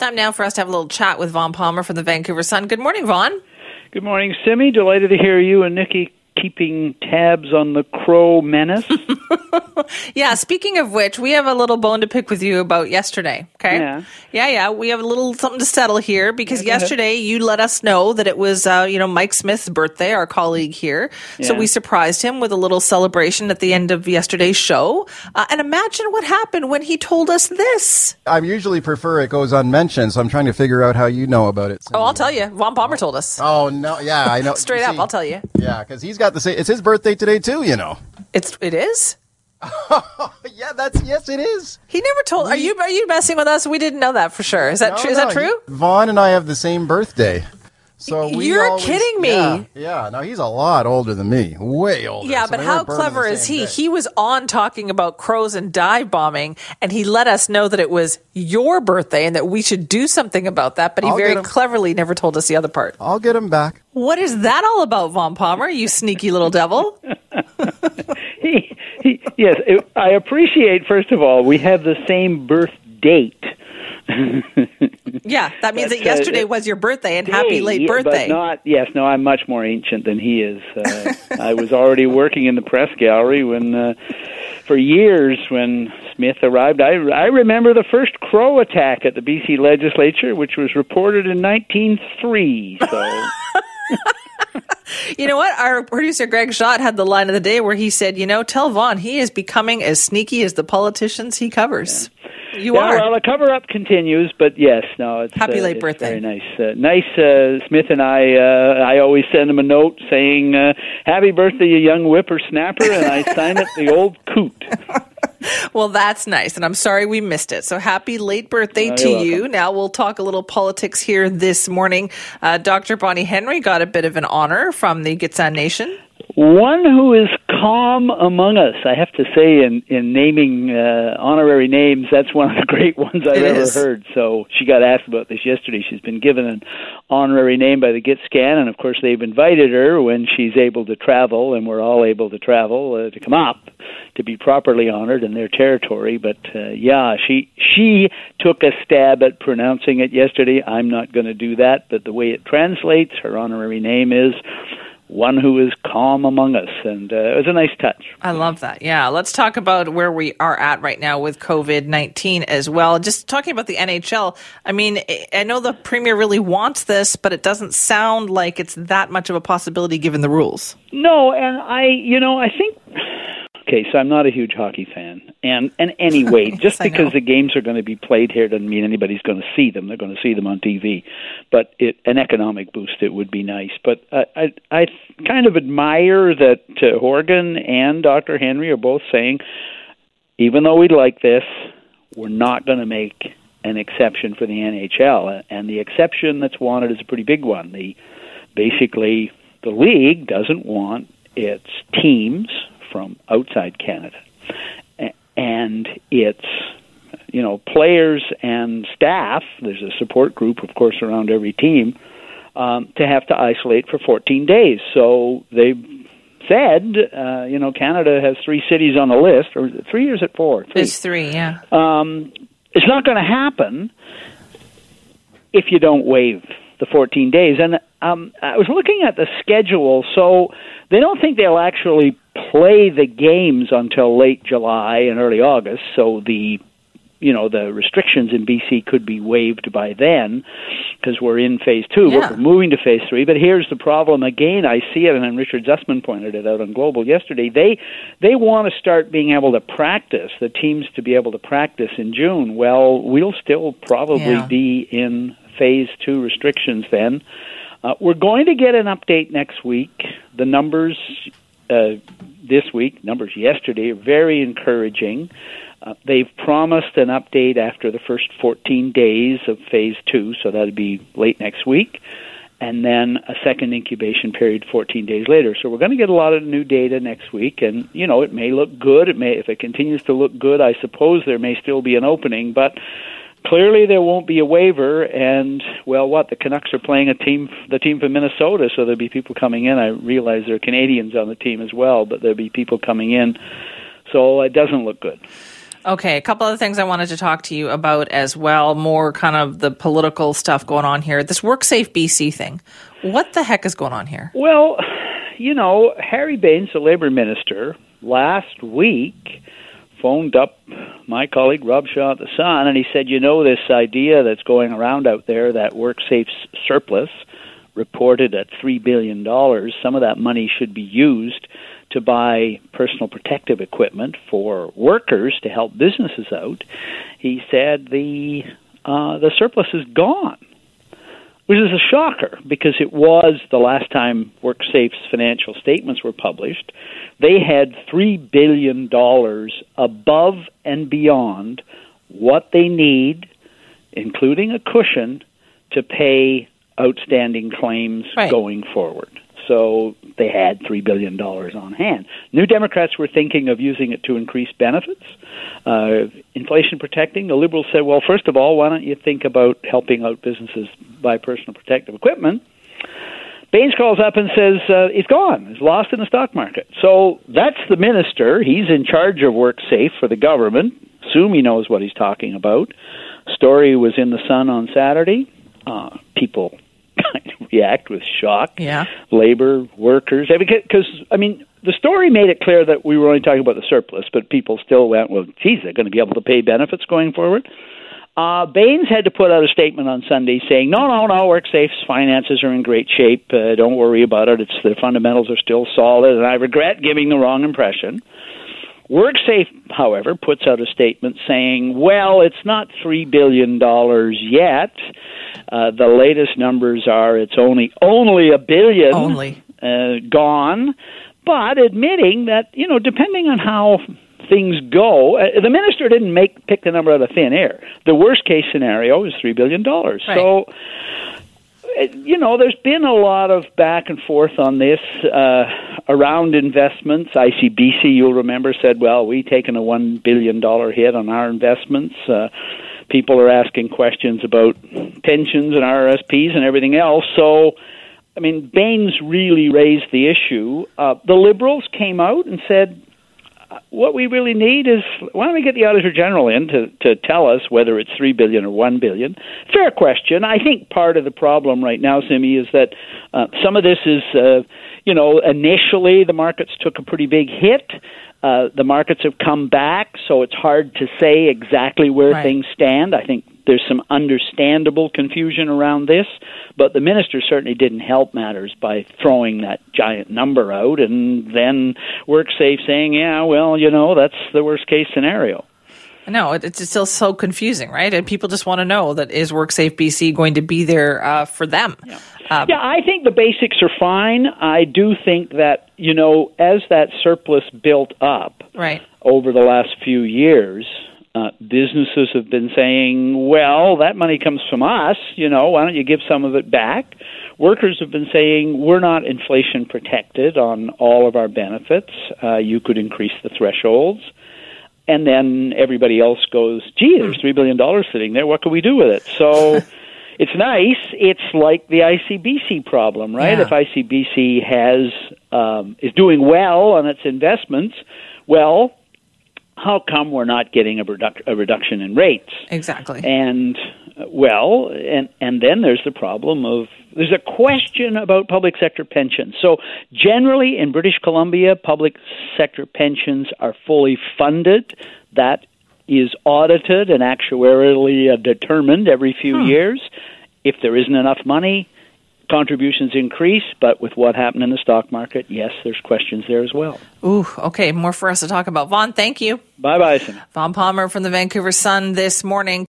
Time now for us to have a little chat with Vaughn Palmer from the Vancouver Sun. Good morning, Vaughn. Good morning, Simi. Delighted to hear you and Nikki keeping tabs on the Crow menace. yeah, speaking of which, we have a little bone to pick with you about yesterday. Okay. Yeah. Yeah, yeah. We have a little something to settle here because yeah, yesterday ahead. you let us know that it was, uh, you know, Mike Smith's birthday, our colleague here. Yeah. So we surprised him with a little celebration at the end of yesterday's show. Uh, and imagine what happened when he told us this. I usually prefer it goes unmentioned, so I'm trying to figure out how you know about it. Oh, I'll tell you. Vaughn Palmer told us. Oh, no. Yeah, I know. Straight up, I'll tell you. Yeah, because he's got the same. It's his birthday today, too, you know. It's, it is? yeah, that's yes, it is. He never told. We, are you are you messing with us? We didn't know that for sure. Is that no, true? Is no, that true? Vaughn and I have the same birthday. So you're always, kidding me. Yeah, yeah, no, he's a lot older than me, way older. Yeah, so but how clever is he? Day. He was on talking about crows and dive bombing, and he let us know that it was your birthday and that we should do something about that. But he I'll very cleverly never told us the other part. I'll get him back. What is that all about, Vaughn Palmer? You sneaky little devil. he, he, yes, it, I appreciate. First of all, we have the same birth date. yeah, that means but, that yesterday uh, was your birthday, and happy late birthday. But not yes, no, I'm much more ancient than he is. Uh, I was already working in the press gallery when, uh, for years, when Smith arrived. I I remember the first crow attack at the BC legislature, which was reported in 1903. So. you know what? Our producer Greg Schott had the line of the day where he said, "You know, tell Vaughn he is becoming as sneaky as the politicians he covers." Yeah. You yeah, are. Well, the cover up continues, but yes, no, it's happy uh, late it's birthday. Very nice, uh, nice. Uh, Smith and I, uh, I always send him a note saying, uh, "Happy birthday, you young whippersnapper," and I sign it the old coot. well, that's nice, and I'm sorry we missed it. So happy late birthday oh, to you. Now we'll talk a little politics here this morning. Uh, Dr. Bonnie Henry got a bit of an honor from the Gitxsan Nation. One who is calm among us, I have to say, in in naming uh, honorary names, that's one of the great ones I've it ever is. heard. So she got asked about this yesterday. She's been given an honorary name by the Gitxsan, and of course they've invited her when she's able to travel, and we're all able to travel uh, to come up to be properly honored in their territory. But uh, yeah, she she took a stab at pronouncing it yesterday. I'm not going to do that, but the way it translates, her honorary name is one who is calm among us. And uh, it was a nice touch. I love that. Yeah. Let's talk about where we are at right now with COVID 19 as well. Just talking about the NHL, I mean, I know the Premier really wants this, but it doesn't sound like it's that much of a possibility given the rules. No, and I, you know, I think Okay, so I'm not a huge hockey fan, and and anyway, yes, just because the games are going to be played here doesn't mean anybody's going to see them. They're going to see them on TV, but it, an economic boost it would be nice. But I I, I kind of admire that uh, Horgan and Dr. Henry are both saying, even though we like this, we're not going to make an exception for the NHL, and the exception that's wanted is a pretty big one. The basically the league doesn't want its teams from outside Canada. And it's, you know, players and staff, there's a support group, of course, around every team, um, to have to isolate for 14 days. So they said, uh, you know, Canada has three cities on the list, or three years at four? Three. It's three, yeah. Um, it's not going to happen if you don't waive the 14 days. And um, I was looking at the schedule, so they don't think they'll actually play the games until late July and early August. So the you know the restrictions in BC could be waived by then because we're in phase two. Yeah. We're moving to phase three. But here's the problem again. I see it, and Richard Zussman pointed it out on Global yesterday. They they want to start being able to practice the teams to be able to practice in June. Well, we'll still probably Yeah. be in phase two restrictions then. Uh, we're going to get an update next week. The numbers uh, this week, numbers yesterday, are very encouraging. Uh, they've promised an update after the first 14 days of phase two, so that'd be late next week, and then a second incubation period 14 days later. So we're going to get a lot of new data next week, and you know it may look good. It may, if it continues to look good, I suppose there may still be an opening, but clearly there won't be a waiver and well what the canucks are playing a team the team from minnesota so there'll be people coming in i realize there are canadians on the team as well but there'll be people coming in so it doesn't look good Okay, a couple of other things I wanted to talk to you about as well, more kind of the political stuff going on here. This WorkSafe BC thing. What the heck is going on here? Well, you know, Harry Bains, the Labour Minister, last week phoned up my colleague Rob Shaw at the Sun, and he said, you know, this idea that's going around out there that WorkSafe's surplus reported at $3 billion, some of that money should be used to buy personal protective equipment for workers to help businesses out. He said the uh, the surplus is gone, which is a shocker because it was the last time WorkSafe's financial statements were published. They had three billion dollars above and beyond what they need, including a cushion, to pay outstanding claims right. going forward. So they had $3 billion on hand. New Democrats were thinking of using it to increase benefits, uh, inflation protecting. The Liberals said, well, first of all, why don't you think about helping out businesses buy personal protective equipment? Bains calls up and says uh, it's gone. It's lost in the stock market. So that's the minister. He's in charge of WorkSafe for the government. Assume he knows what he's talking about. Story was in the Sun on Saturday. Uh, people kind of react with shock. Yeah. Labor, workers, because I mean, the story made it clear that we were only talking about the surplus, but people still went, "Well, geez, they're going to be able to pay benefits going forward." Uh, Bains had to put out a statement on Sunday saying, "No, no, no, WorkSafe's finances are in great shape. Uh, don't worry about it. It's the fundamentals are still solid." And I regret giving the wrong impression. WorkSafe, however, puts out a statement saying, "Well, it's not three billion dollars yet." Uh, the latest numbers are it's only only a billion only uh, gone, but admitting that you know depending on how things go, uh, the minister didn't make pick the number out of thin air. The worst case scenario is three billion dollars. Right. So you know, there's been a lot of back and forth on this uh, around investments. ICBC, you'll remember, said, "Well, we taken a one billion dollar hit on our investments." Uh, people are asking questions about pensions and RSPs and everything else. So, I mean, Bains really raised the issue. Uh, the Liberals came out and said, what we really need is why don't we get the auditor general in to, to tell us whether it's three billion or one billion? Fair question. I think part of the problem right now, Simi, is that uh, some of this is, uh, you know, initially the markets took a pretty big hit. Uh, the markets have come back, so it's hard to say exactly where right. things stand. I think there's some understandable confusion around this, but the minister certainly didn't help matters by throwing that giant number out and then WorkSafe saying, yeah, well, you know, that's the worst case scenario. No, it's still so confusing, right? And people just want to know that is WorkSafe BC going to be there uh, for them? Yeah. Um, yeah, I think the basics are fine. I do think that you know, as that surplus built up right. over the last few years, uh, businesses have been saying, "Well, that money comes from us. You know, why don't you give some of it back?" Workers have been saying, "We're not inflation protected on all of our benefits. Uh, you could increase the thresholds." And then everybody else goes, "Gee, there's three billion dollars sitting there. What can we do with it?" So. it's nice. It's like the ICBC problem, right? Yeah. If ICBC has um, is doing well on its investments, well, how come we're not getting a, redu- a reduction in rates? Exactly. And uh, well, and and then there's the problem of there's a question about public sector pensions. So generally in British Columbia, public sector pensions are fully funded. That is audited and actuarially uh, determined every few hmm. years. If there isn't enough money, contributions increase, but with what happened in the stock market, yes, there's questions there as well. Ooh, okay, more for us to talk about. Vaughn, thank you. Bye bye, Vaughn Palmer from the Vancouver Sun this morning.